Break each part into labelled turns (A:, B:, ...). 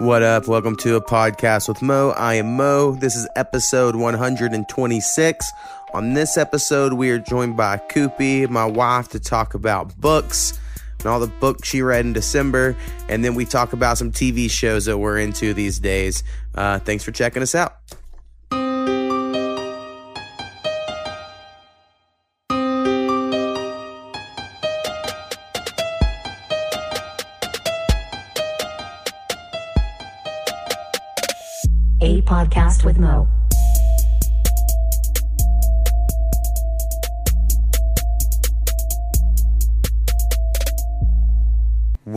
A: What up? Welcome to a podcast with Mo. I am Mo. This is episode 126. On this episode, we are joined by Coopie, my wife, to talk about books and all the books she read in December. And then we talk about some TV shows that we're into these days. Uh, thanks for checking us out.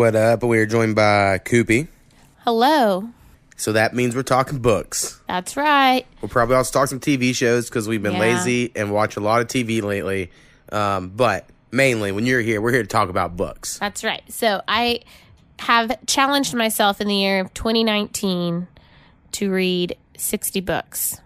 A: What up? We are joined by Coopie.
B: Hello.
A: So that means we're talking books.
B: That's right.
A: We'll probably also talk some TV shows because we've been
B: Yeah.
A: lazy and watch a lot of TV lately. Um, but mainly, when you're here, we're here to talk about books.
B: That's right. So I have challenged myself in the year of 2019 to read 60 books.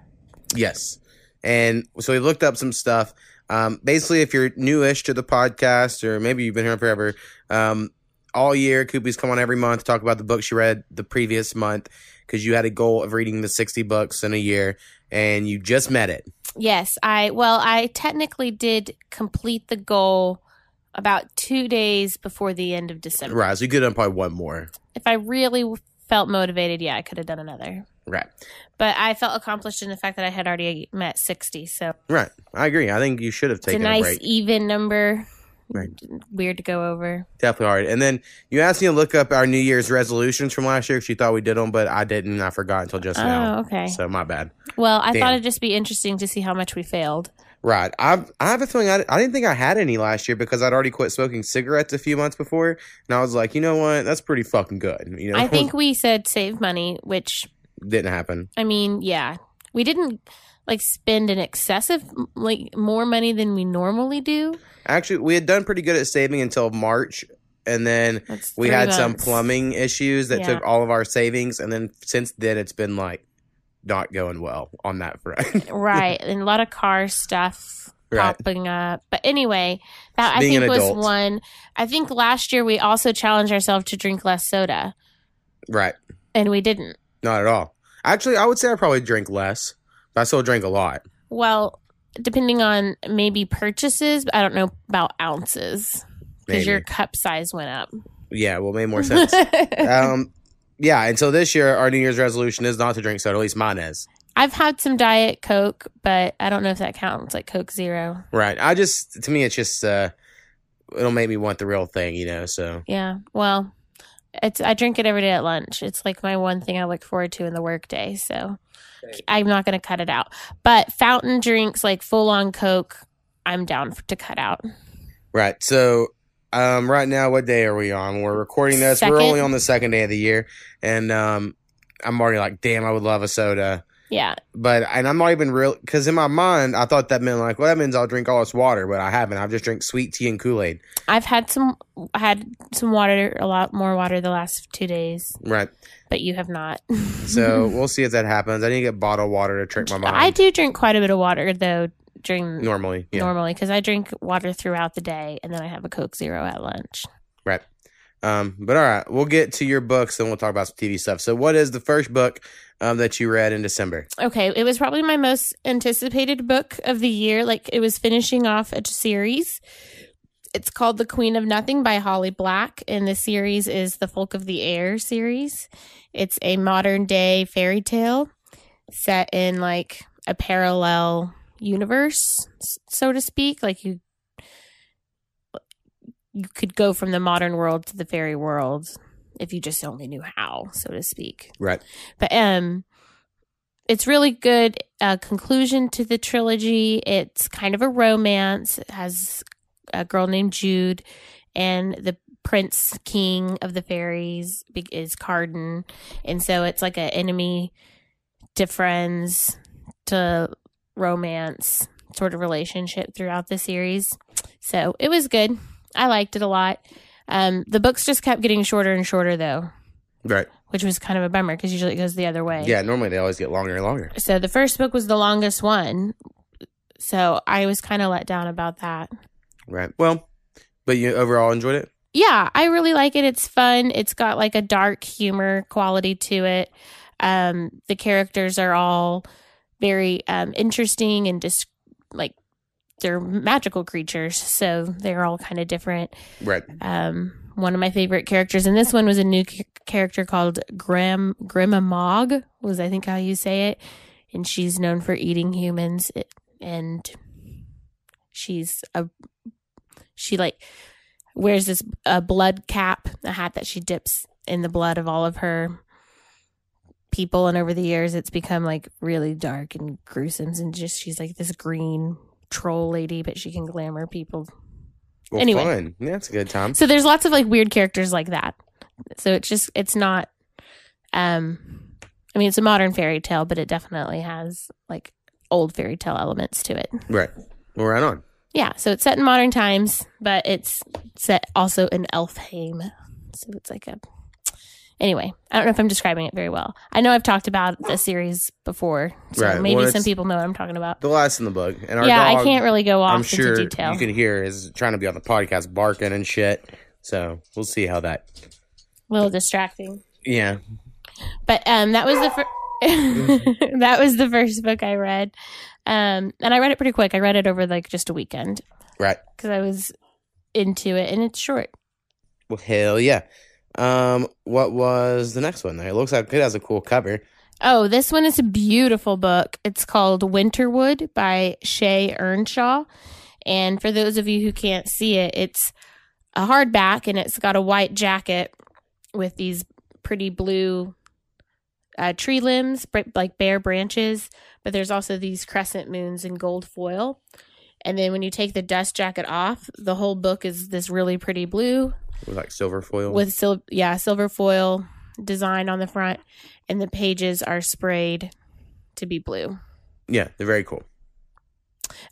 A: Yes. And so we looked up some stuff. Um, basically, if you're newish to the podcast, or maybe you've been here forever, um, all year, Coopie's come on every month to talk about the books you read the previous month because you had a goal of reading the 60 books in a year and you just met it.
B: Yes, I well, I technically did complete the goal about 2 days before the end of December.
A: Right. So you could have done probably one more.
B: If I really felt motivated, yeah, I could have done another.
A: Right.
B: But I felt accomplished in the fact that I had already met 60. So
A: Right. I agree. I think you should have
B: it's a
A: taken a,
B: nice even number.
A: Right.
B: Weird to go over.
A: Definitely hard. And then you asked me to look up our New Year's resolutions from last year because you thought we did them, but I didn't. and I forgot until just now.
B: Oh, okay.
A: So my bad.
B: Well, I
A: Damn.
B: thought it'd just be interesting to see how much we failed.
A: Right. I I have a feeling I, I didn't think I had any last year because I'd already quit smoking cigarettes a few months before, and I was like, you know what, that's pretty fucking good. You know,
B: I think we said save money, which
A: didn't happen.
B: I mean, yeah, we didn't like spend an excessive like more money than we normally do.
A: Actually, we had done pretty good at saving until March, and then we had some plumbing issues that
B: Yeah.
A: took all of our savings, and then since then it's been like not going well on that front.
B: right, and a lot of car stuff
A: Right.
B: popping up. But anyway, that I think was
A: adult.
B: one. I think last year we also challenged ourselves to drink less soda,
A: right.
B: and we didn't.
A: Not at all. Actually, I would say I probably drink less, I still drink a lot.
B: Well, depending on maybe purchases, I don't know about ounces because your cup size went up.
A: Yeah, well, made more sense. um, yeah, and so this year our New Year's resolution is not to drink soda. At least mine is.
B: I've had some Diet Coke, but I don't know if that counts like Coke Zero.
A: Right. I just to me it's just uh, it'll make me want the real thing, you know. So
B: Yeah. Well, it's I drink it every day at lunch. It's like my one thing I look forward to in the workday. So I'm not going to cut it out. But fountain drinks like full on Coke, I'm down to cut out.
A: right. So um, right now, what day are we on? We're recording this. We're
B: Second.
A: only on the second day of the year, and um, I'm already like, damn, I would love a soda.
B: Yeah.
A: But and I'm not even real because in my mind I thought that meant like, well, that means I'll drink all this water, but I haven't. I've just drank sweet tea and Kool Aid.
B: I've had some had some water, a lot more water the last 2 days,
A: Right.
B: but you have not.
A: So we'll see if that happens. I need to get bottled water to trick my mind.
B: I do drink quite a bit of water though during
A: normally. Yeah.
B: normally because I drink water throughout the day and then I have a Coke Zero at lunch.
A: Right. Um, but all right, we'll get to your books and we'll talk about some TV stuff. So, what is the first book um, that you read in December?
B: Okay, it was probably my most anticipated book of the year. Like it was finishing off a series. It's called The Queen of Nothing by Holly Black, and the series is the Folk of the Air series. It's a modern day fairy tale set in like a parallel universe, so to speak. Like you you could go from the modern world to the fairy world if you just only knew how, so to speak.
A: Right.
B: But um it's really good uh, conclusion to the trilogy. It's kind of a romance. It has a girl named Jude and the prince king of the fairies is Cardan. And so it's like an enemy to friends to romance sort of relationship throughout the series. So it was good. I liked it a lot. Um, the books just kept getting shorter and shorter though,
A: Right.
B: which was kind of a bummer because usually it goes the other way.
A: Yeah, normally they always get longer and longer.
B: So the first book was the longest one. So I was kind of let down about that.
A: Right. Well, but you overall enjoyed it?
B: yeah, I really like it. It's fun. It's got like a dark humor quality to it. Um, the characters are all very um, interesting and just like they're magical creatures, so they're all kind of different.
A: Right.
B: Um, one of my favorite characters and this one was a new c- character called Grim Grima Mog, was I think how you say it, and she's known for eating humans, it, and she's a she like wears this a blood cap, a hat that she dips in the blood of all of her people, and over the years it's become like really dark and gruesome, and just she's like this green troll lady, but she can glamour people
A: Well,
B: Anyway.
A: fun. Yeah, that's a good time.
B: so there's lots of like weird characters like that. So it's just it's not um I mean it's a modern fairy tale, but it definitely has like old fairy tale elements to it.
A: Right. Well, right on.
B: Yeah, so it's set in modern times, but it's set also in Elfhame. So it's like a Anyway, I don't know if I'm describing it very well. I know I've talked about the series before, so
A: Right,
B: maybe
A: well,
B: some people know what I'm talking about.
A: The last in the book, and our
B: Yeah, I can't really go off
A: I'm sure
B: into detail.
A: you can hear is trying to be on the podcast barking and shit. So we'll see how that.
B: a little distracting.
A: Yeah.
B: But um, that was the fir- that was the first book I read, um, and I read it pretty quick. I read it over like just a weekend
A: Right.
B: because I was into it, and it's short.
A: Well, hell yeah. Um, what was the next one? There, it looks like it has a cool cover.
B: Oh, this one is a beautiful book. It's called Winterwood by Shea Ernshaw, and for those of you who can't see it, it's a hardback, and it's got a white jacket with these pretty blue uh, tree limbs, like bare branches. But there's also these crescent moons in gold foil. And then when you take the dust jacket off, the whole book is this really pretty blue
A: With like silver foil.
B: with sil- yeah silver foil design on the front, and the pages are sprayed to be blue.
A: yeah, they're very cool.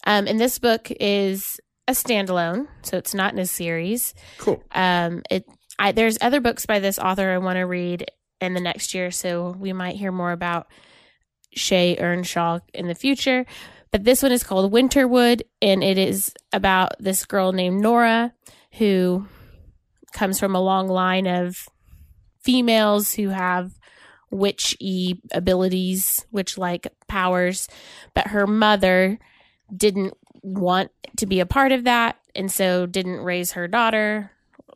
B: Um, and this book is a standalone, so it's not in a series.
A: Cool.
B: Um, it I, there's other books by this author I want to read in the next year, so we might hear more about Shea Ernshaw in the future. But this one is called Winterwood, and it is about this girl named Nora who comes from a long line of females who have witchy abilities, witch like powers, but her mother didn't want to be a part of that and so didn't raise her daughter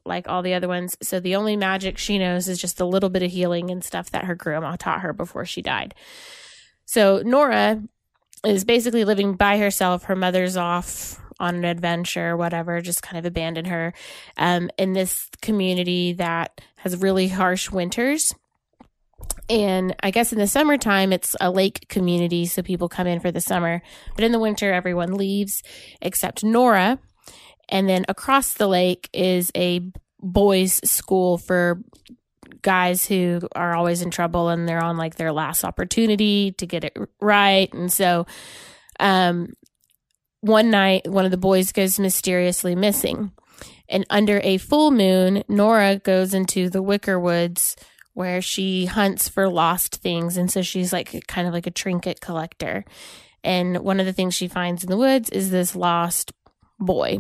B: like all the other ones. So the only magic she knows is just a little bit of healing and stuff that her grandma taught her before she died. So Nora is basically living by herself. Her mother's off on an adventure whatever, just kind of abandon her um, in this community that has really harsh winters. And I guess in the summertime, it's a lake community, so people come in for the summer. But in the winter, everyone leaves except Nora. And then across the lake is a boys' school for guys who are always in trouble and they're on like their last opportunity to get it right. And so, um, one night, one of the boys goes mysteriously missing. And under a full moon, Nora goes into the Wicker Woods where she hunts for lost things. And so she's like kind of like a trinket collector. And one of the things she finds in the woods is this lost boy.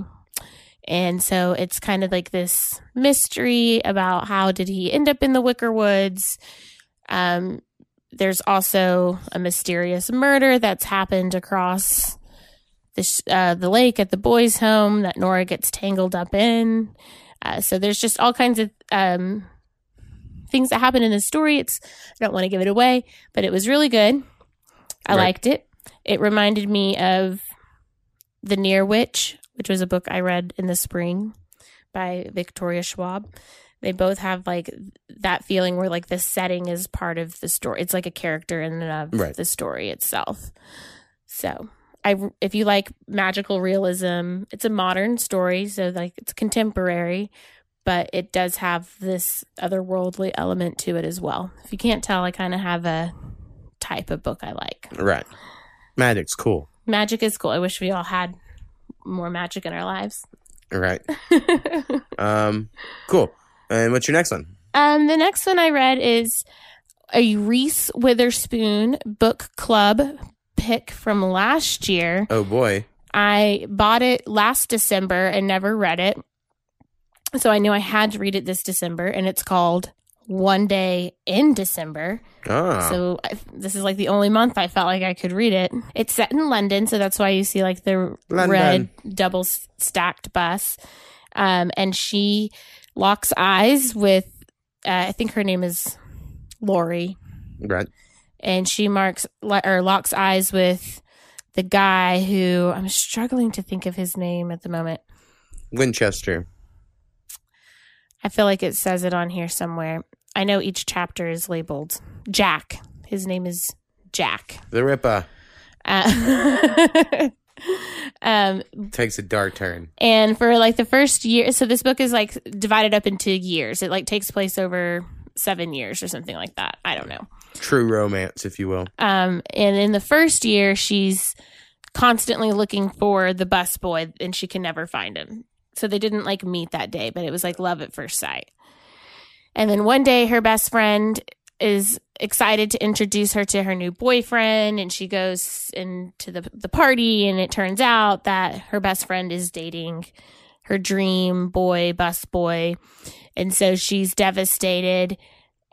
B: And so it's kind of like this mystery about how did he end up in the Wicker Woods. Um, there's also a mysterious murder that's happened across the sh- uh, the lake at the boys' home that Nora gets tangled up in. Uh, so there's just all kinds of um, things that happen in the story. It's I don't want to give it away, but it was really good. I
A: Right.
B: liked it. It reminded me of The Near Witch, which was a book I read in the spring by Victoria Schwab. They both have like that feeling where like the setting is part of the story. It's like a character in and of
A: Right.
B: the story itself. So, I if you like magical realism, it's a modern story, so like it's contemporary, but it does have this otherworldly element to it as well. If you can't tell, I kind of have a type of book I like.
A: Right. Magic's cool.
B: Magic is cool. I wish we all had more magic in our lives.
A: Right. Um, cool. And what's your next one?
B: Um, the next one I read is a Reese Witherspoon book club pick from last year.
A: Oh boy.
B: I bought it last December and never read it. So I knew I had to read it this December, and it's called One Day in December.
A: Ah,
B: So I, this is like the only month I felt like I could read it. It's set in London, so that's why you see like the
A: London.
B: red double stacked bus. Um, and she locks eyes with, uh, I think her name is Laurie,
A: right.
B: And she marks or locks eyes with the guy who I'm struggling to think of his name at the moment.
A: Winchester.
B: I feel like it says it on here somewhere. I know each chapter is labeled Jack. His name is Jack.
A: The Ripper
B: Uh, um,
A: takes a dark turn.
B: and for like the first year, so this book is like divided up into years. It like takes place over seven years or something like that. I don't know.
A: True romance, if you will.
B: Um, and in the first year, she's constantly looking for the bus boy and she can never find him. So they didn't like meet that day, but it was like love at first sight. And then one day, her best friend is excited to introduce her to her new boyfriend and she goes into the, the party and it turns out that her best friend is dating her dream boy bus boy. And so she's devastated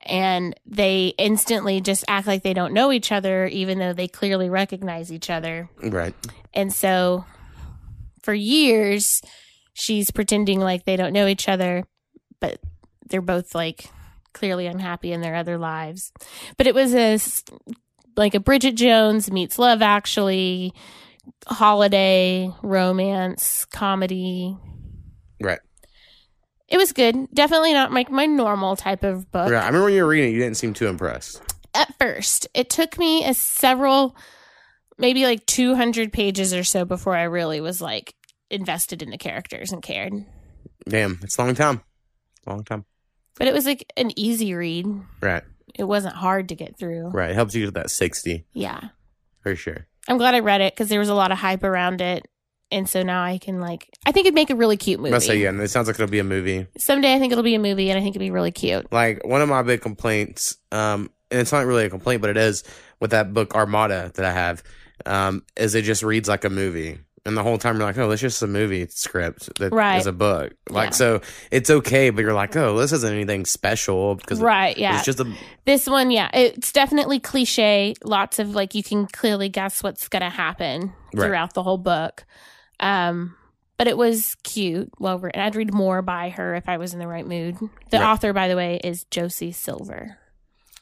B: and they instantly just act like they don't know each other even though they clearly recognize each other.
A: Right.
B: and so for years she's pretending like they don't know each other but they're both like clearly unhappy in their other lives. But it was a like a bridget jones meets love actually holiday romance comedy
A: Right.
B: it was good definitely not like my normal type of book
A: Right. I remember when you were reading it, you didn't seem too impressed.
B: at first. It took me a several, maybe like 200 pages or so before I really was like invested in the characters and cared.
A: Damn, it's a long time. Long time.
B: But it was like an easy read.
A: Right.
B: It wasn't hard to get through.
A: Right. It helps you get that 60
B: Yeah.
A: for sure.
B: I'm glad I read it because there was a lot of hype around it. And so now I can like, I think it'd make a really cute movie.
A: Must say, yeah, and it sounds like it'll be a movie.
B: Someday I think it'll be a movie and I think it'd be really cute.
A: Like one of my big complaints, um, and it's not really a complaint, but it is with that book Armada that I have, um, is it just reads like a movie. And the whole time you're like, oh, that's just a movie script that is
B: Right.
A: a book. Like,
B: Yeah.
A: so it's okay, but you're like, oh, this isn't anything special because
B: Right. Yeah.
A: it's just a
B: This one, yeah, it's definitely cliche. Lots of like you can clearly guess what's going to happen
A: Right.
B: throughout the whole book. Um, but it was cute. Well written. I'd read more by her if I was in the right mood. The
A: Right.
B: author, by the way, is Josie Silver.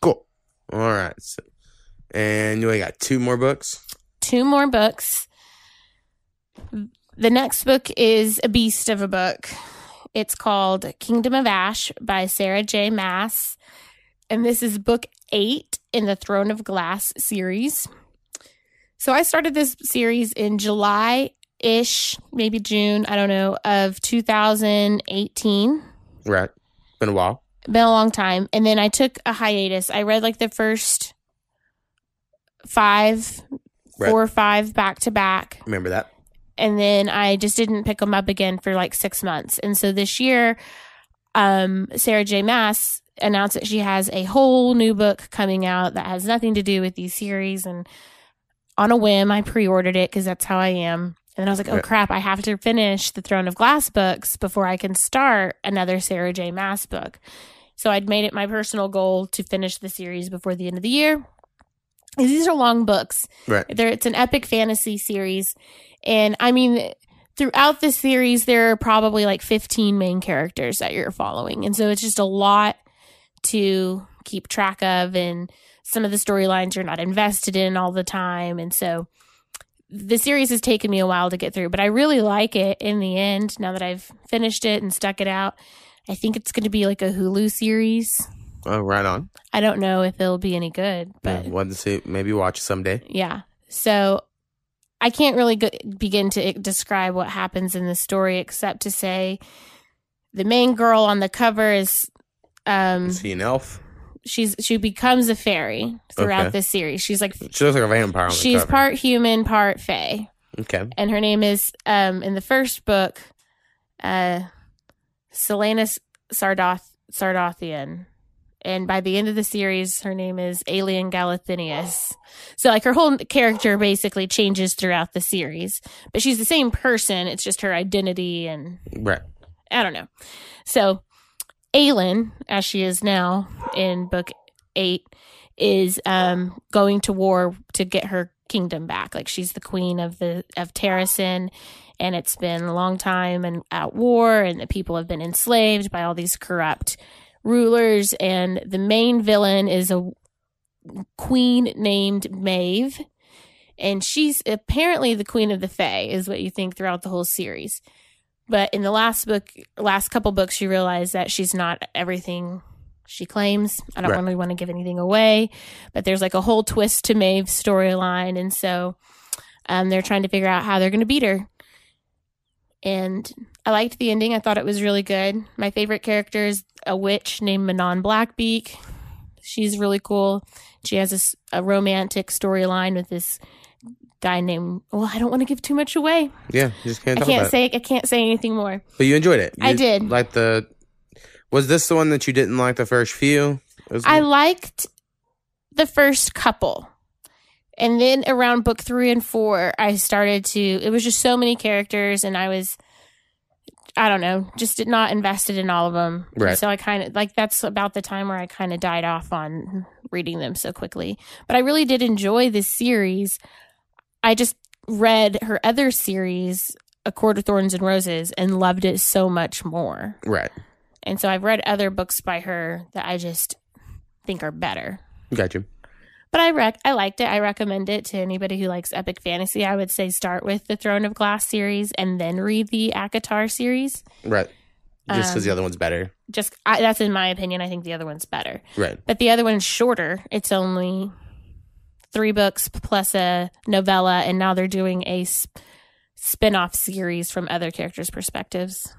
A: cool. All right. So, and you only got two more books.
B: Two more books. The next book is a beast of a book. It's called Kingdom of Ash by Sarah J. Maas. And this is book eight in the Throne of Glass series. So I started this series in July ish, maybe June, I don't know, of 2018.
A: Right. Been a while.
B: Been a long time. And then I took a hiatus. I read like the first five,
A: Right.
B: four or five back to back
A: Remember that.
B: And then I just didn't pick them up again for like six months. And so this year, um, Sarah J. Maas announced that she has a whole new book coming out that has nothing to do with these series. And on a whim, I pre-ordered it because that's how I am. And then I was like, oh crap, I have to finish the Throne of Glass books before I can start another Sarah J. Maas book. So I'd made it my personal goal to finish the series before the end of the year. These are long books.
A: Right.
B: There, it's an epic fantasy series. And I mean, throughout this series, there are probably like 15 main characters that you're following. And so it's just a lot to keep track of. And some of the storylines you're not invested in all the time. And so the series has taken me a while to get through, but I really like it in the end now that I've finished it and stuck it out. I think it's going to be like a Hulu series.
A: Oh, right on.
B: I don't know if it'll be any good, but
A: yeah, want to see? Maybe watch it someday.
B: yeah. So I can't really go- begin to describe what happens in the story except to say the main girl on the cover is um
A: Is an elf?
B: she's she becomes a fairy throughout
A: Okay.
B: this series. She's like
A: She looks like a vampire. On the
B: she's
A: cover.
B: part human, part fae.
A: Okay.
B: And her name is um in the first book uh Celaena Sardoth Sardothien. And by the end of the series, her name is Aelin Galathynius. So, like, her whole character basically changes throughout the series, but she's the same person. It's just her identity and
A: Right.
B: I don't know. So, Aelin, as she is now in book eight, is um, going to war to get her kingdom back. Like she's the queen of the of Terrasen, and it's been a long time and at war, and the people have been enslaved by all these corrupt rulers. And the main villain is a queen named Maeve, and she's apparently the queen of the Fae, is what you think throughout the whole series. But in the last book, last couple books, you realize that she's not everything she claims. I don't
A: Right.
B: really want to give anything away, but there's like a whole twist to Maeve's storyline, and so um, they're trying to figure out how they're going to beat her. And I liked the ending. I thought it was really good. My favorite character is a witch named Manon Blackbeak. She's really cool. She has this, a romantic storyline with this guy named. Well, I don't want to give too much away.
A: Yeah, you just can't
B: I can't
A: about
B: say. I can't say anything more.
A: But you enjoyed it.
B: I did.
A: Like the. Was this the one that you didn't like the first few? It
B: I liked the first couple. And then around book three and four, I started to, it was just so many characters, and I was, I don't know, just did not invested in all of them.
A: Right.
B: So I kind of, like, that's about the time where I kind of died off on reading them so quickly. But I really did enjoy this series. I just read her other series, A Court of Thorns and Roses, and loved it so much more.
A: right.
B: And so I've read other books by her that I just think are better.
A: Got you.
B: But I rec- I liked it. I recommend it to anybody who likes epic fantasy. I would say start with the Throne of Glass series and then read the ACOTAR series.
A: Right. Just because the
B: Um,
A: other one's better.
B: Just I, that's in my opinion. I think the other one's better.
A: Right.
B: But the other one's shorter. It's only three books plus a novella, and now they're doing a sp- spin-off series from other characters' perspectives.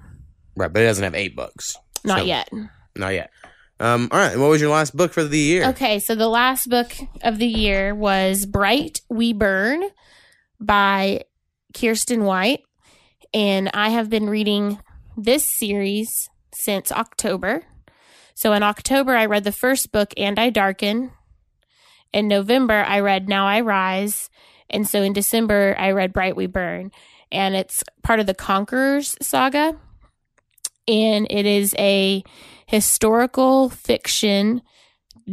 A: Right. But it doesn't have eight books.
B: Not
A: So-
B: yet.
A: Not yet. Um. All right. What was your last book for the year?
B: Okay, so the last book of the year was Bright We Burn by Kiersten White. And I have been reading this series since October. So in October, I read the first book, And I Darken. In November, I read Now I Rise. And so in December, I read Bright We Burn. And it's part of the Conquerors saga. And it is a historical fiction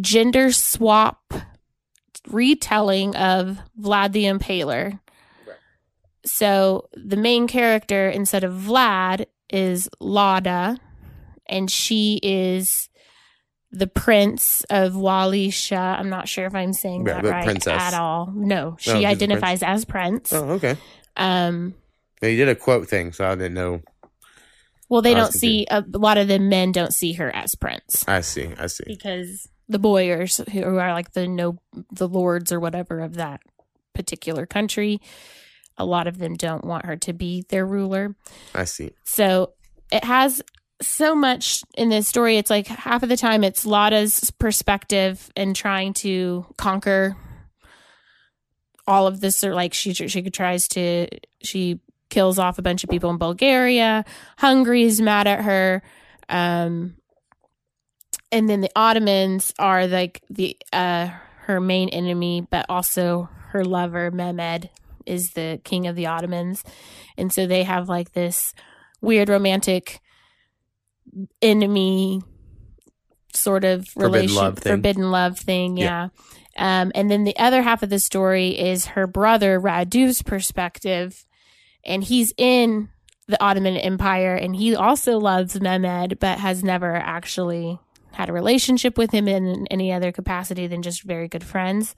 B: gender swap retelling of Vlad the Impaler. So the main character instead of Vlad is Lada, and she is the prince of Walisha. I'm not sure if I'm saying
A: Right,
B: that right
A: princess.
B: at all. No, she
A: she's a
B: identifies as prince.
A: Oh, okay.
B: Um,
A: Yeah, you did a quote thing, so I didn't know.
B: Well, they
A: I
B: don't see a, a lot of the men don't see her as prince.
A: I see. I see.
B: because the boyars who are like the no the lords or whatever of that particular country a lot of them don't want her to be their ruler
A: I see.
B: so it has so much in this story it's like half of the time it's Lada's perspective and trying to conquer all of this or like she she tries to she kills off a bunch of people in Bulgaria Hungary's mad at her um and then the Ottomans are like the uh her main enemy but also her lover Mehmed is the king of the Ottomans. And so they have like this weird romantic enemy sort of
A: Forbidden
B: relation
A: love
B: forbidden love thing
A: Yeah.
B: yeah, Um, and then the other half of the story is her brother Radu's perspective and he's in the Ottoman Empire and he also loves Mehmed but has never actually had a relationship with him in any other capacity than just very good friends.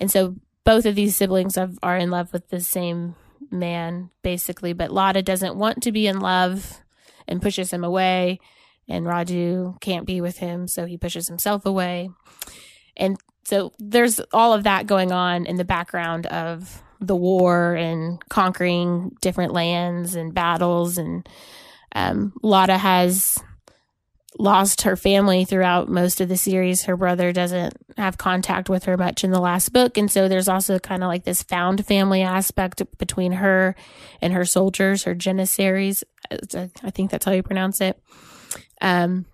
B: And so both of these siblings have, are in love with the same man basically, but Lada doesn't want to be in love and pushes him away and Raju can't be with him so he pushes himself away. And so there's all of that going on in the background of the war and conquering different lands and battles and um, Lada has lost her family throughout most of the series. Her brother doesn't have contact with her much in the last book. And so there's also kind of like this found family aspect between her and her soldiers, her janissaries. I think that's how you pronounce it. Um,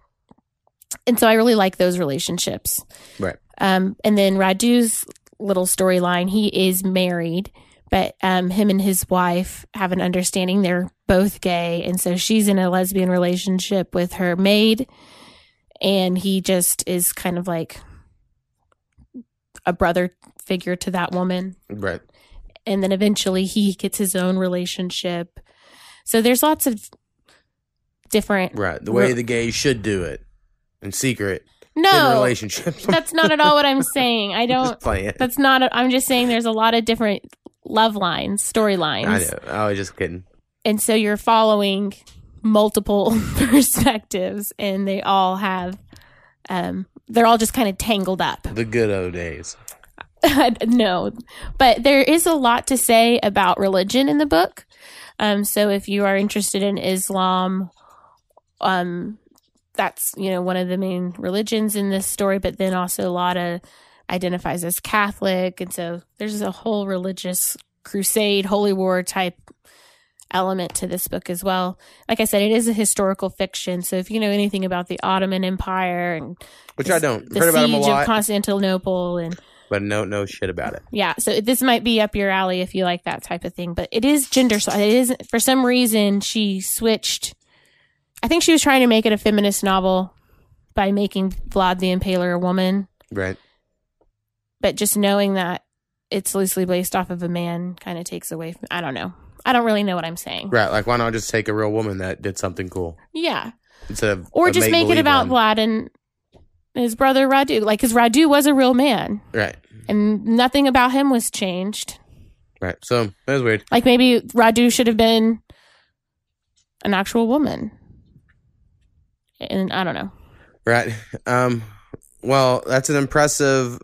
B: and so I really like those relationships.
A: Right.
B: Um, and then Radu's little storyline, he is married, but um, him and his wife have an understanding. They're both gay, and so she's in a lesbian relationship with her maid, and he just is kind of like a brother figure to that woman.
A: Right.
B: And then eventually he gets his own relationship. So there's lots of different.
A: Right. The way
B: Re-
A: the gays should do it in secret
B: No,
A: relationships.
B: that's not at all what I'm saying. I don't. That's not. I'm just saying there's a lot of different love lines, storylines.
A: I know. I was just kidding.
B: and so you're following multiple perspectives and they all have um they're all just kind of tangled up
A: The good old days.
B: no but there is a lot to say about religion in the book um so if you are interested in islam um that's you know one of the main religions in this story but then also a lot of identifies as catholic and so there's a whole religious crusade holy war type element to this book as well like i said it is a historical fiction so if you know anything about the ottoman empire and
A: Which I don't.
B: the
A: Heard about
B: siege
A: them a lot,
B: of constantinople and
A: but no, no shit about it.
B: yeah so this might be up your alley if you like that type of thing but it is gender so it is for some reason she switched i think she was trying to make it a feminist novel by making vlad the impaler a woman
A: Right.
B: but just knowing that it's loosely based off of a man kind of takes away from i don't know i don't really know what i'm saying
A: Right. Like, why not just take a real woman that did something cool
B: yeah
A: instead of
B: or just make it about
A: one.
B: vlad and his brother radu like because radu was a real man
A: Right.
B: and nothing about him was changed
A: Right. So that was weird.
B: Like maybe Radu should have been an actual woman. And I don't know.
A: Right. Um. Well, that's an impressive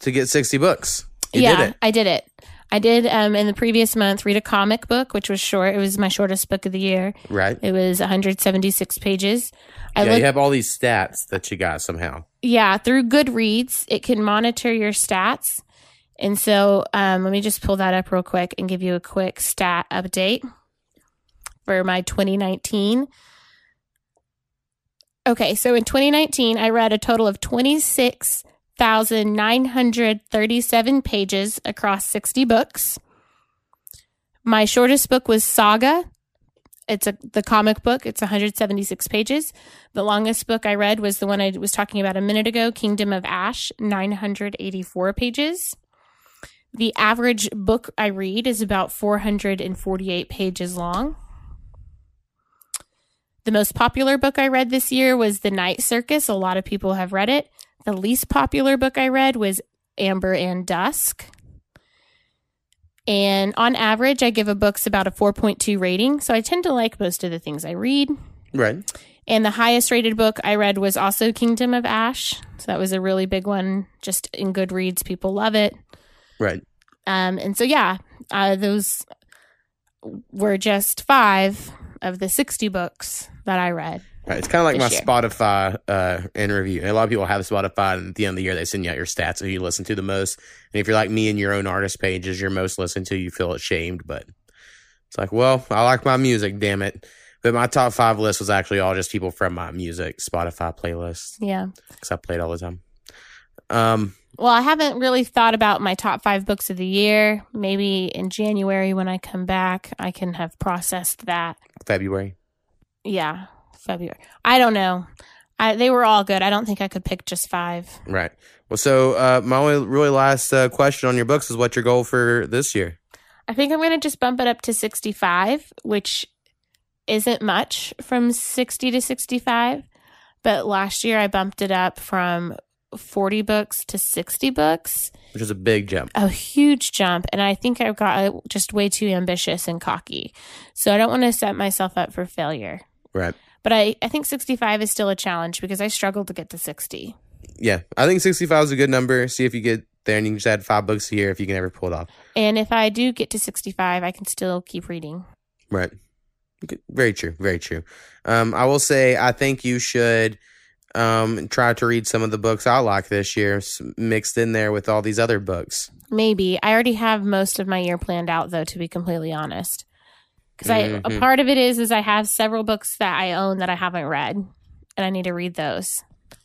A: to get sixty books. You
B: yeah,
A: did it.
B: I did it. I did um in the previous month read a comic book, which was short. It was my shortest book of the year.
A: Right.
B: It was 176 pages. I
A: yeah,
B: looked
A: you have all these stats that you got somehow.
B: yeah, through Goodreads, it can monitor your stats. And so um, let me just pull that up real quick and give you a quick stat update for my 2019. Okay, so in 2019, I read a total of 26,937 pages across 60 books. My shortest book was Saga. It's a the comic book. It's 176 pages. The longest book I read was the one I was talking about a minute ago, Kingdom of Ash, 984 pages. The average book I read is about 448 pages long. The most popular book I read this year was The Night Circus. A lot of people have read it. The least popular book I read was Amber and Dusk. And on average, I give a book's about a 4.2 rating. So I tend to like most of the things I read.
A: Right.
B: And the highest rated book I read was also Kingdom of Ash. So that was a really big one. Just in Goodreads, people love it.
A: Right.
B: Um, and so, yeah, uh, those were just five of the 60 books that I read.
A: Right. It's kind of like my
B: year.
A: Spotify uh, review. A lot of people have Spotify, and at the end of the year, they send you out your stats of who you listen to the most. And if you're like me and your own artist pages, you're most listened to, you feel ashamed. But it's like, well, I like my music, damn it. But my top five list was actually all just people from my music Spotify playlist
B: Yeah.
A: because I played all the time. Um,
B: Well, I haven't really thought about my top five books of the year. Maybe in January when I come back, I can have processed that.
A: February.
B: Yeah, February. I don't know. I, they were all good. I don't think I could pick just five.
A: Right. Well, so uh, my only really last uh, question on your books is what's your goal for this year?
B: I think I'm going to just bump it up to 65, which isn't much from 60 to 65. But last year I bumped it up from 40 books to 60 books.
A: Which is a big jump.
B: A huge jump. And I think I've got uh, just way too ambitious and cocky. So I don't want to set myself up for failure.
A: Right.
B: But I, I think 65 is still a challenge because I struggled to get to 60.
A: Yeah. I think 65 is a good number. See if you get there and you can just add five books a year if you can ever pull it off.
B: And if I do get to 65, I can still keep reading.
A: Right. Very true. Very true. Um, I will say I think you should um, try to read some of the books I like this year mixed in there with all these other books.
B: Maybe. I already have most of my year planned out though to be completely honest. Cuz I a
A: Mhm.
B: part of it is is I have several books that I own that I haven't read and I need to read those.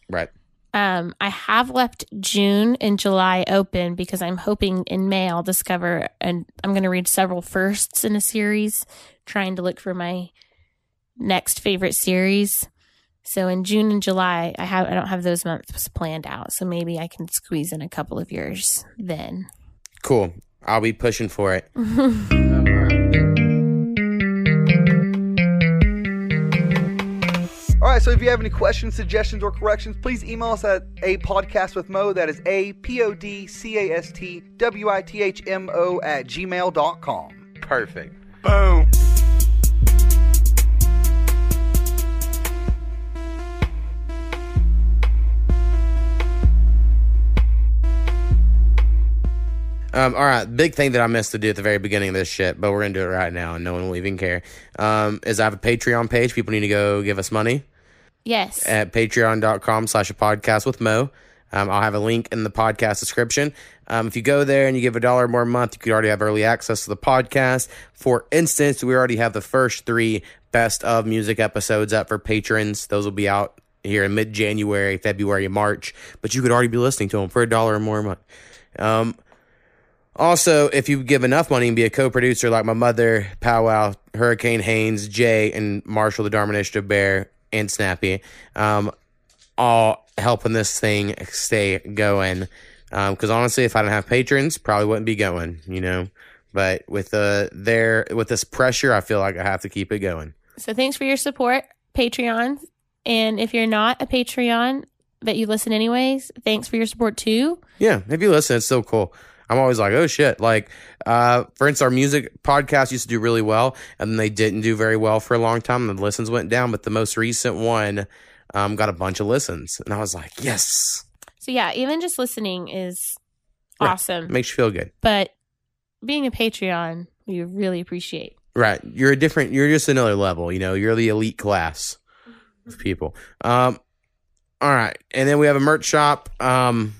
A: Right.
B: Um, I have left June and July open because I'm hoping in May I'll discover and I'm going to read several firsts in a series, trying to look for my next favorite series. So in June and July, I have I don't have those months planned out. So maybe I can squeeze in a couple of yours then.
A: Cool. I'll be pushing for it.
C: All right, so if you have any questions, suggestions, or corrections, please email us at a podcast with Mo. That is a p o d c a s t w i t h m o at gmail.com.
A: Perfect.
C: Boom.
A: Um, all right, big thing that I missed to do at the very beginning of this shit, but we're gonna do it right now, and no one will even care. Um, is I have a Patreon page. People need to go give us money
B: Yes.
A: at patreon.com slash a podcast with Mo. Um, I'll have a link in the podcast description. Um, if you go there and you give a dollar more a month, you could already have early access to the podcast. For instance, we already have the first three best of music episodes up for patrons. Those will be out here in mid January, February, March, but you could already be listening to them for a dollar or more a month. Um, also, if you give enough money and be a co-producer like my mother, Powwow, Hurricane Haynes, Jay, and Marshall the Dharma Initiative Bear, and Snappy, um, all helping this thing stay going. Because honestly, if I didn't have patrons, probably wouldn't be going. You know, but with the there with this pressure, I feel like I have to keep it going.
B: So thanks for your support, Patreon. And if you're not a Patreon, but you listen anyways, thanks for your support too.
A: Yeah, if you listen, it's so cool. I'm always like, oh shit. Like, uh, for instance, our music podcast used to do really well, and then they didn't do very well for a long time. The listens went down, but the most recent one um, got a bunch of listens, and I was like, yes,
B: So yeah, even just listening is
A: Right.
B: awesome.
A: makes you feel good.
B: But being a Patreon, we really appreciate.
A: Right. You're a different. You're just another level. You know, you're the elite class of people. Um. All right, and then we have a merch shop. Um.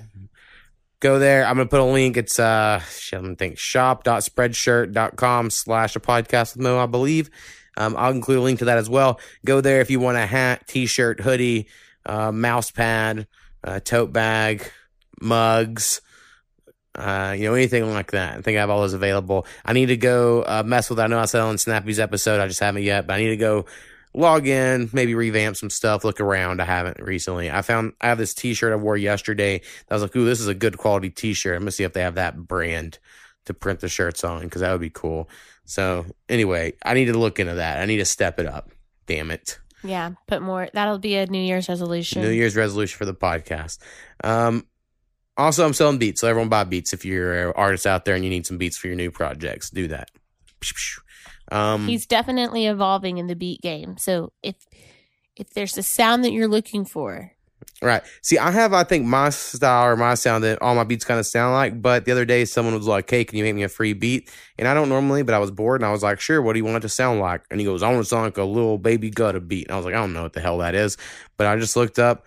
A: Go there. I'm gonna put a link. It's uh, let me think. Shop.spreadshirt.com slash a podcast with Mo, I believe. Um, I'll include a link to that as well. Go there if you want a hat, t-shirt, hoodie, uh, mouse pad, uh, tote bag, mugs, uh, you know, anything like that. I think I have all those available. I need to go uh, mess with. That. I know I said on Snappy's episode, I just haven't yet, but I need to go log in, maybe revamp some stuff, look around. I haven't recently. I found I have this T-shirt I wore yesterday. I was like, "Ooh, this is a good quality T-shirt." I'm gonna see if they have that brand to print the shirts on because that would be cool. So anyway, I need to look into that. I need to step it up. Damn it.
B: Yeah, put more. That'll be a New Year's resolution.
A: New Year's resolution for the podcast. Um, also, I'm selling beats, so everyone buy beats. If you're an artist out there and you need some beats for your new projects, do that. Um,
B: He's definitely evolving in the beat game. So if if there's a sound that you're looking for,
A: right. See, I have, I think, my style or my sound that all my beats kind of sound like. But the other day, someone was like, "Hey, can you make me a free beat?" And I don't normally, but I was bored and I was like, "Sure. What do you want it to sound like?" And he goes, "I want it to sound like a little baby gutta beat." And I was like, "I don't know what the hell that is," but I just looked up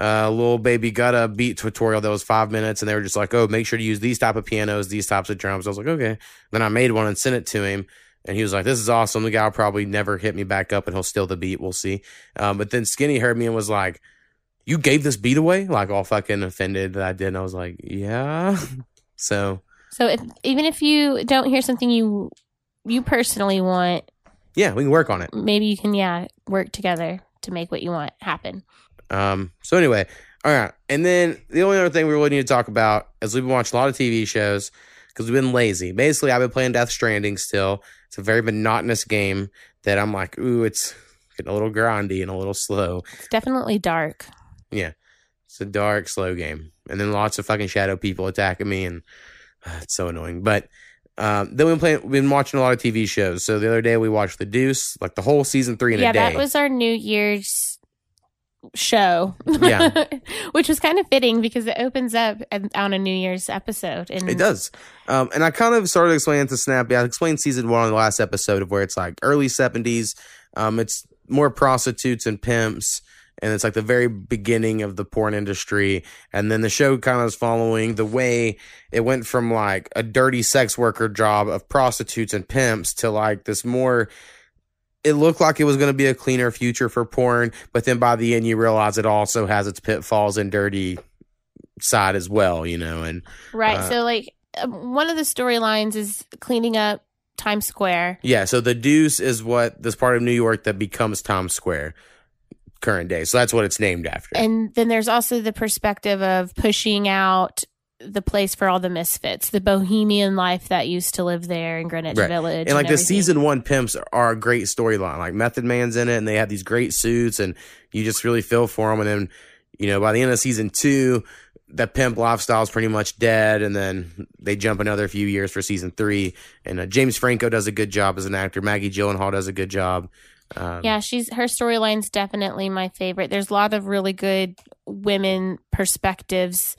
A: a little baby gutta beat tutorial that was five minutes and they were just like oh make sure to use these type of pianos these types of drums. I was like okay. Then i made one and sent it to him and he was like this is awesome. The guy will probably never hit me back up and he'll steal the beat. We'll see. Um, but then skinny heard me and was like you gave this beat away? Like all fucking offended that i did and i was like yeah. So
B: so if even if you don't hear something you you personally want,
A: yeah we can work on it.
B: maybe you can yeah work together to make what you want happen.
A: Um, so anyway, all right. And then the only other thing we really need to talk about is we've been watching a lot of TV shows because we've been lazy. Basically, I've been playing Death Stranding still. It's a very monotonous game that I'm like, ooh, it's getting a little grindy and a little slow.
B: It's definitely dark.
A: Yeah. It's a dark, slow game. And then lots of fucking shadow people attacking me and uh, it's so annoying. But um, then we've been playing, we've been watching a lot of TV shows. So the other day we watched The Deuce, like the whole season three in
B: yeah,
A: a day.
B: Yeah, that was our New Year's show.
A: Yeah.
B: which was kind of fitting because it opens up on a New Year's episode. And
A: It does. Um, and I kind of started explaining to Snappy. I explained season one on the last episode of where it's like early 70s. Um, it's more prostitutes and pimps. And it's like the very beginning of the porn industry. And then the show kind of is following the way it went from like a dirty sex worker job of prostitutes and pimps to like this more it looked like it was going to be a cleaner future for porn, but then by the end you realize it also has its pitfalls and dirty side as well, you know, and
B: Right.
A: Uh,
B: so like um, one of the storylines is cleaning up Times Square.
A: yeah, so the Deuce is what this part of New York that becomes Times Square current day. So that's what it's named after.
B: And then there's also the perspective of pushing out the place for all the misfits, the bohemian life that used to live there in Greenwich
A: Right.
B: Village.
A: and like the season one pimps are a great storyline. Like Method Man's in it, and they have these great suits, and you just really feel for them. And then, you know, by the end of season two, the pimp lifestyle is pretty much dead, and then they jump another few years for season three. And uh, James Franco does a good job as an actor. Maggie Gyllenhaal does a good job. Um,
B: Yeah, she's her storyline's definitely my favorite. There's a lot of really good women perspectives.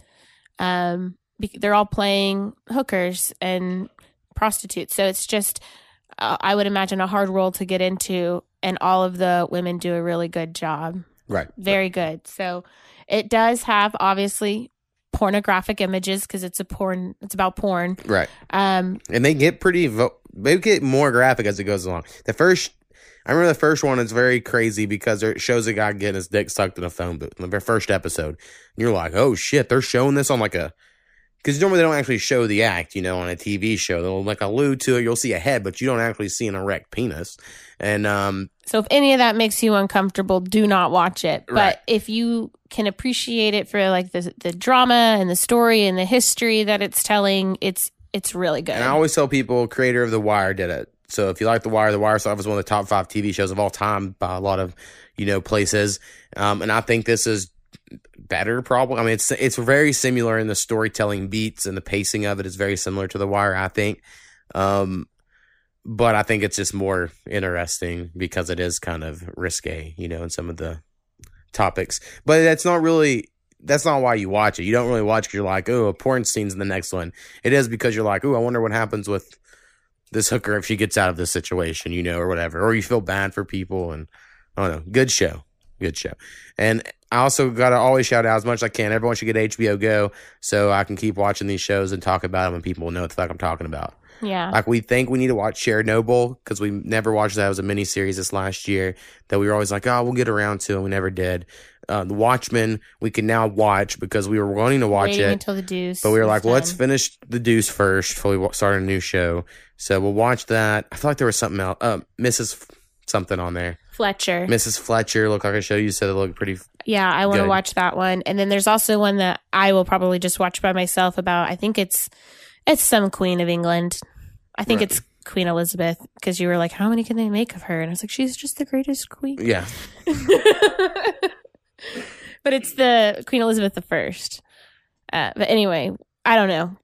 B: Um, they're all playing hookers and prostitutes, so it's just uh, I would imagine a hard role to get into, and all of the women do a really good job.
A: right.
B: Very good. So it does have obviously pornographic images because it's a porn. It's about porn.
A: Right.
B: Um,
A: and they get pretty vo- they get more graphic as it goes along the first i remember the first one is very crazy because it shows a guy getting his dick sucked in a phone booth in the very first episode and you're like oh shit they're showing this on like a because normally they don't actually show the act you know on a tv show they'll like allude to it you'll see a head but you don't actually see an erect penis and um
B: So if any of that makes you uncomfortable, do not watch it.
A: Right.
B: But if you can appreciate it for like the the drama and the story and the history that it's telling, it's it's really good.
A: And I always tell people, creator of The Wire did it. So if you like The Wire, The Wire is one of the top five TV shows of all time by a lot of, you know, places. Um, and I think this is better, probably. I mean, it's it's very similar in the storytelling beats and the pacing of it is very similar to The Wire. I think. Um, but I think it's just more interesting because it is kind of risque, you know, in some of the topics. But that's not really that's not why you watch it. You don't really watch because you're like, oh, a porn scene's in the next one. It is because you're like, oh, I wonder what happens with this hooker if she gets out of this situation, you know, or whatever. Or you feel bad for people, and I don't know. Good show, good show. And I also got to always shout out as much as I can. Everyone should get HBO Go so I can keep watching these shows and talk about them, and people will know what the fuck I'm talking about.
B: yeah.
A: Like we think we need to watch Chernobyl because we never watched that. It was a mini series this last year that we were always like, oh, we'll get around to, and we never did. Uh, the Watchmen we can now watch because we were wanting to watch
B: Waiting
A: it,
B: until the deuce.
A: but we were like, well, let's finish the Deuce first before we start a new show. So we'll watch that. I feel like there was something else. Uh, Mrs. F- something on there.
B: Fletcher.
A: Mrs. Fletcher looked like a show you said it looked pretty.
B: Yeah, I want to watch that one. And then there's also one that I will probably just watch by myself about. I think it's it's some Queen of England. I think
A: Right.
B: it's Queen Elizabeth because you were like, how many can they make of her? And I was like, she's just the greatest queen.
A: Yeah,
B: but it's the Queen Elizabeth the First. Uh, but anyway, I don't know.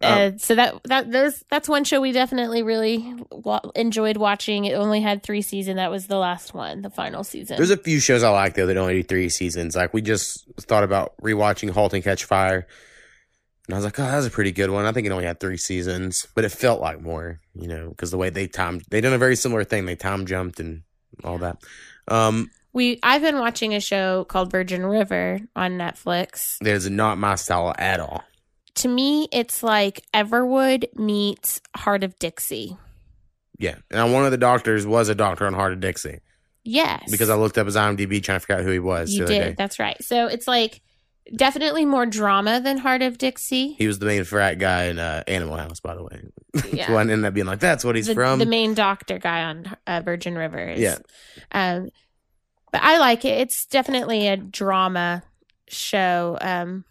B: Uh, so that that those that's one show we definitely really wa- enjoyed watching. It only had three seasons. That was the last one, the final season.
A: there's a few shows I like though that only do three seasons. Like we just thought about rewatching *Halt and Catch Fire*. And I was like, oh, that was a pretty good one. I think it only had three seasons, but it felt like more, you know, because the way they timed, they done a very similar thing. They time jumped and all that. Um,
B: We I've been watching a show called Virgin River on Netflix.
A: there's not my style at all.
B: To me, it's like Everwood meets Hart of Dixie.
A: Yeah. And one of the doctors was a doctor on Hart of Dixie
B: Yes,
A: because I looked up his IMDb trying to figure out who he was.
B: you did.
A: day.
B: That's right. So it's like definitely more drama than Hart of Dixie.
A: He was the main frat guy in uh, Animal House, by the way.
B: Yeah.
A: One ended up being like, that's what he's
B: the,
A: from.
B: the main doctor guy on uh, Virgin River. Is,
A: Yeah.
B: Um, but I like it. It's definitely a drama show. Um,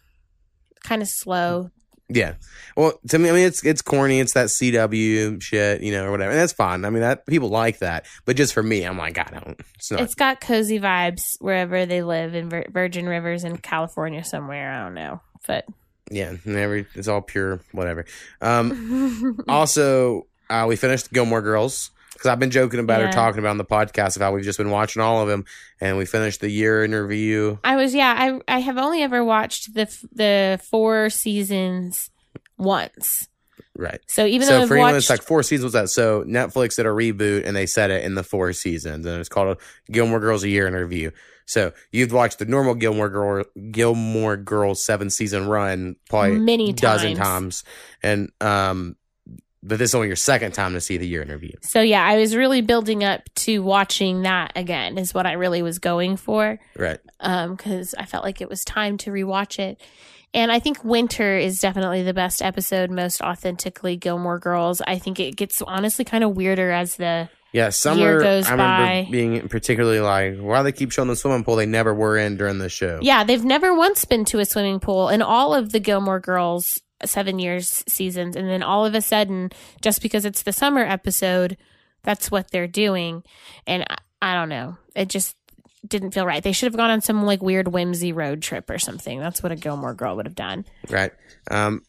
B: kind of slow.
A: Yeah. Well, to me, I mean, it's it's corny. It's that CW shit, you know, or whatever. And that's fine. I mean, that people like that. But just for me, I'm like, I don't. It's not.
B: It's got cozy vibes wherever they live in Vir- Virgin Rivers in California somewhere. I don't know, but
A: yeah. and Every, it's all pure whatever. Um. also, uh, we finished Gilmore Girls because I've been joking about
B: Yeah.
A: or talking about on the podcast of how we've just been watching all of them, and we finished the year in review.
B: I was yeah. I I have only ever watched the the four seasons once.
A: Right.
B: So even though
A: so
B: I've
A: for anyone
B: watched,
A: that's like four seasons was that so Netflix did a reboot and they set it in the four seasons and it's called Gilmore Girls a year in review. So you've watched the normal Gilmore Girl Gilmore Girls seven season run probably
B: Many
A: dozen
B: times.
A: times, and um but this is only your second time to see the year interview.
B: So yeah, I was really building up to watching that again. Is what I really was going for.
A: Right.
B: um because I felt like it was time to rewatch it. And I think Winter is definitely the best episode, most authentically Gilmore Girls. I think it gets honestly kind of weirder as the
A: Yeah, summer.
B: goes
A: I remember
B: by.
A: being particularly like, why do they keep showing the swimming pool they never were in during the show?
B: yeah they've never once been to a swimming pool and all of the Gilmore Girls seven years seasons, and then all of a sudden, just because it's the summer episode, that's what they're doing, and I, I don't know, it just didn't feel right. They should have gone on some like weird whimsy road trip or something. That's what a Gilmore Girl would have done.
A: Right. Um,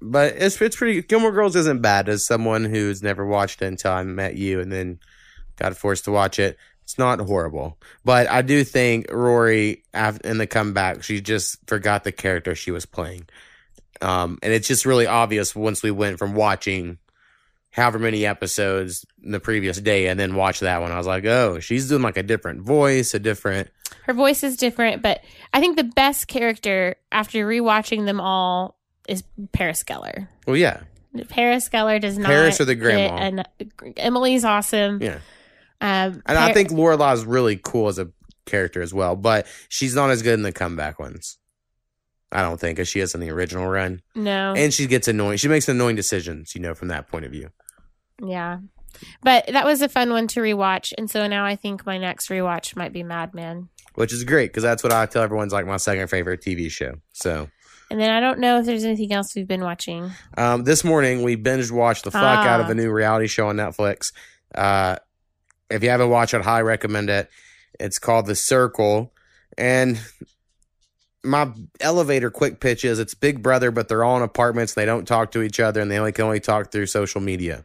A: but it's it's pretty. Gilmore Girls isn't bad as someone who's never watched it until I met you and then got forced to watch it. It's not horrible, but I do think Rory in the comeback she just forgot the character she was playing, um, and it's just really obvious once we went from watching however many episodes the previous day and then watch that one. I was like, oh, she's doing like a different voice, a different.
B: her voice is different, but I think the best character after rewatching them all is Paris Geller.
A: Well, yeah,
B: Paris Geller does not.
A: Paris or the grandma?
B: get an- Emily's awesome.
A: yeah.
B: Um,
A: And I
B: Par-
A: think Lorelai is really cool as a character as well, but she's not as good in the comeback ones. I don't think as she is in the original run,
B: no,
A: and she gets annoying. She makes annoying decisions, you know, from that point of view.
B: yeah, but that was a fun one to rewatch, and so now I think my next rewatch might be Mad Men.
A: Which is great because that's what I tell everyone's like my second favorite TV show. So
B: And then I don't know if there's anything else we've been watching.
A: um, this morning we binge watched the fuck out of
B: Ah.
A: a new reality show on Netflix. Uh, if you haven't watched it, I highly recommend it. It's called The Circle, and my elevator quick pitch is it's Big Brother, but they're all in apartments. And they don't talk to each other, and they only can only talk through social media.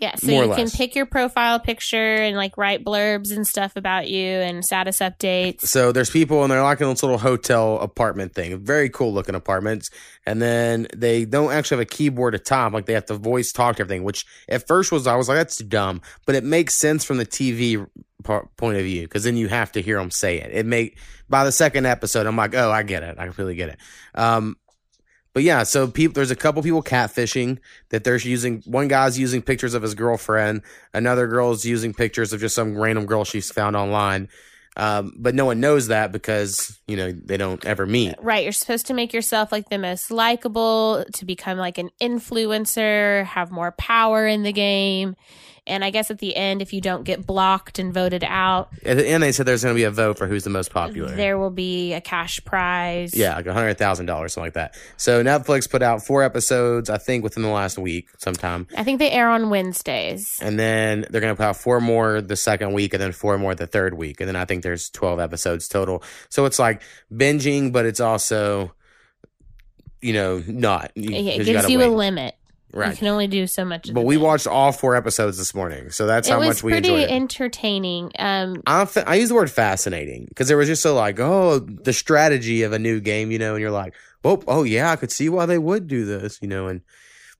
B: Yeah, so
A: More
B: you can pick your profile picture and like write blurbs and stuff about you and status updates.
A: So there's people, and they're like in this little hotel apartment thing, very cool looking apartments. And then they don't actually have a keyboard at top, like they have to voice talk everything. Which at first was I was like that's dumb, but it makes sense from the TV par- point of view because then you have to hear them say it. It make by the second episode, I'm like, oh, I get it, I completely get it. Um, but yeah, so people, there's a couple people catfishing that they're using. One guy's using pictures of his girlfriend. Another girl's using pictures of just some random girl she's found online. Um, but no one knows that because you know they don't ever meet.
B: Right, you're supposed to make yourself like the most likable, to become like an influencer, have more power in the game. And I guess at the end, if you don't get blocked and voted out,
A: At the end, they said there's going to be a vote for who's the most popular.
B: there will be a cash prize.
A: yeah, like a hundred thousand dollars, something like that. So Netflix put out four episodes, I think, within the last week, sometime,
B: I think they air on Wednesdays.
A: and then they're going to put out four more the second week, and then four more the third week, and then I think there's twelve episodes total. So it's like binging, but it's also, you know, not. You,
B: Yeah, It gives
A: gotta
B: you a
A: wait.
B: Limit. You can only do so much.
A: But we
B: thing.
A: watched all four episodes this morning, so that's
B: It
A: how much we enjoyed it.
B: entertaining. Um,
A: I, fa- I use the word fascinating because there was just so like, oh, the strategy of a new game, you know, and you're like, oh, oh yeah, I could see why they would do this, you know, and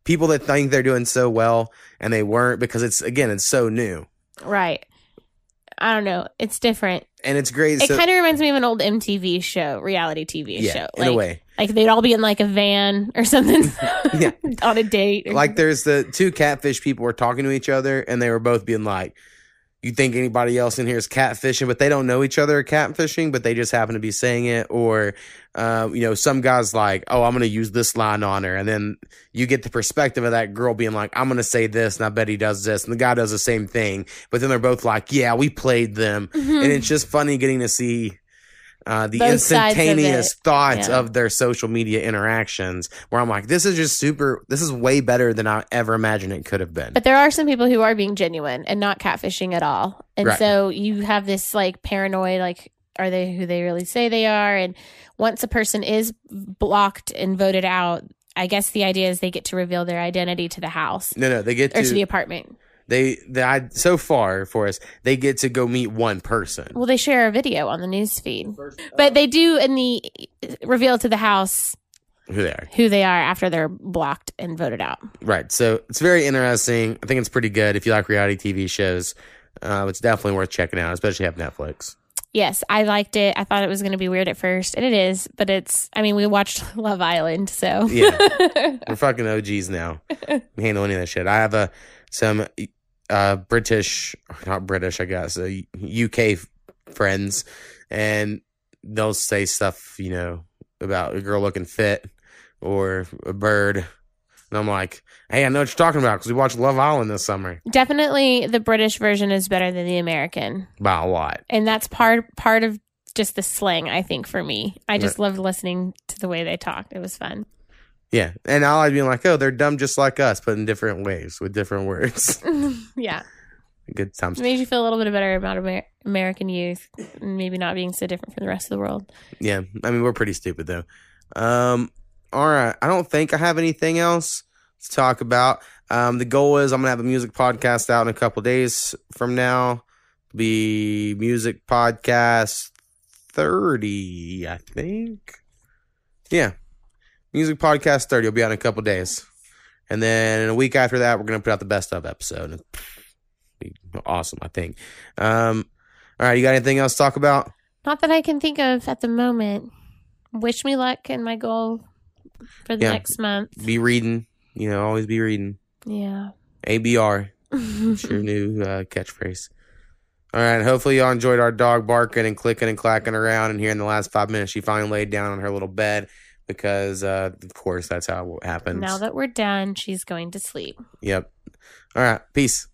A: people that think they're doing so well and they weren't because it's again, it's so new
B: right. I don't know. It's different.
A: and it's great.
B: It
A: so,
B: kind of reminds me of an old MTV show, reality TV
A: yeah,
B: show.
A: in
B: like,
A: a way.
B: Like they'd all be in like a van or something
A: Yeah.
B: on a date.
A: Like there's the two catfish people were talking to each other and they were both being like, you think anybody else in here is catfishing, but they don't know each other are catfishing, but they just happen to be saying it. Or, uh, you know, some guy's like, oh, I'm going to use this line on her. And then you get the perspective of that girl being like, I'm going to say this. And I bet he does this. And the guy does the same thing. But then they're both like, yeah, we played them.
B: Mhm.
A: And it's just funny getting to see. Uh, the
B: Both sides of
A: instantaneous thoughts
B: Yeah.
A: of their social media interactions where I'm like, this is just super, this is way better than I ever imagined it could have been.
B: But there are some people who are being genuine and not catfishing at all. And
A: Right.
B: so you have this like paranoid, like, are they who they really say they are? And once a person is blocked and voted out, I guess the idea is they get to reveal their identity to the house
A: no, no, they get
B: or to the apartment.
A: They, they, I, so far for us, they get to go meet one person.
B: Well, they share a video on the news feed, but they do in the reveal to the house
A: Who they are.
B: who they are after they're blocked and voted out.
A: Right. So it's very interesting. I think it's pretty good if you like reality TV shows. Uh, it's definitely worth checking out, especially if you have Netflix.
B: Yes, I liked it. I thought it was going to be weird at first, and it is, but it's, I mean, we watched Love Island, so.
A: Yeah. We're fucking OGs now. We handle any of that shit. I have a some uh British, not British, I guess, uh, UK friends, and they'll say stuff, you know, about a girl looking fit or a bird, and I'm like, hey, I know what you're talking about because we watched Love Island this summer.
B: Definitely the British version is better than the American.
A: By a lot.
B: And that's part part of just the slang, I think, for me. I just loved listening to the way they talked. It was fun.
A: Yeah, and I like being like, oh, they're dumb just like us, but in different ways with different words.
B: yeah.
A: Good times.
B: It made you feel a little bit better about Amer- American youth maybe not being so different from the rest of the world.
A: Yeah, I mean we're pretty stupid though. Um, all right, I don't think I have anything else to talk about. Um, the goal is I'm gonna have a music podcast out in a couple days from now. Be music podcast thirty, I think. Yeah, music podcast thirty will be out in a couple days, and then in a week after that, we're gonna put out the best of episode. Be awesome, I think. Um, all right, you got anything else to talk about?
B: Not that I can think of at the moment. Wish me luck in my goal for the
A: Yeah.
B: next month.
A: Be reading, you know, always be reading.
B: Yeah.
A: ABR. It's your new uh, catchphrase. All right. Hopefully, y'all enjoyed our dog barking and clicking and clacking around. And here in the last five minutes, she finally laid down on her little bed because, uh, of course, that's how it happens.
B: now that we're done, she's going to sleep.
A: yep. All right. Peace.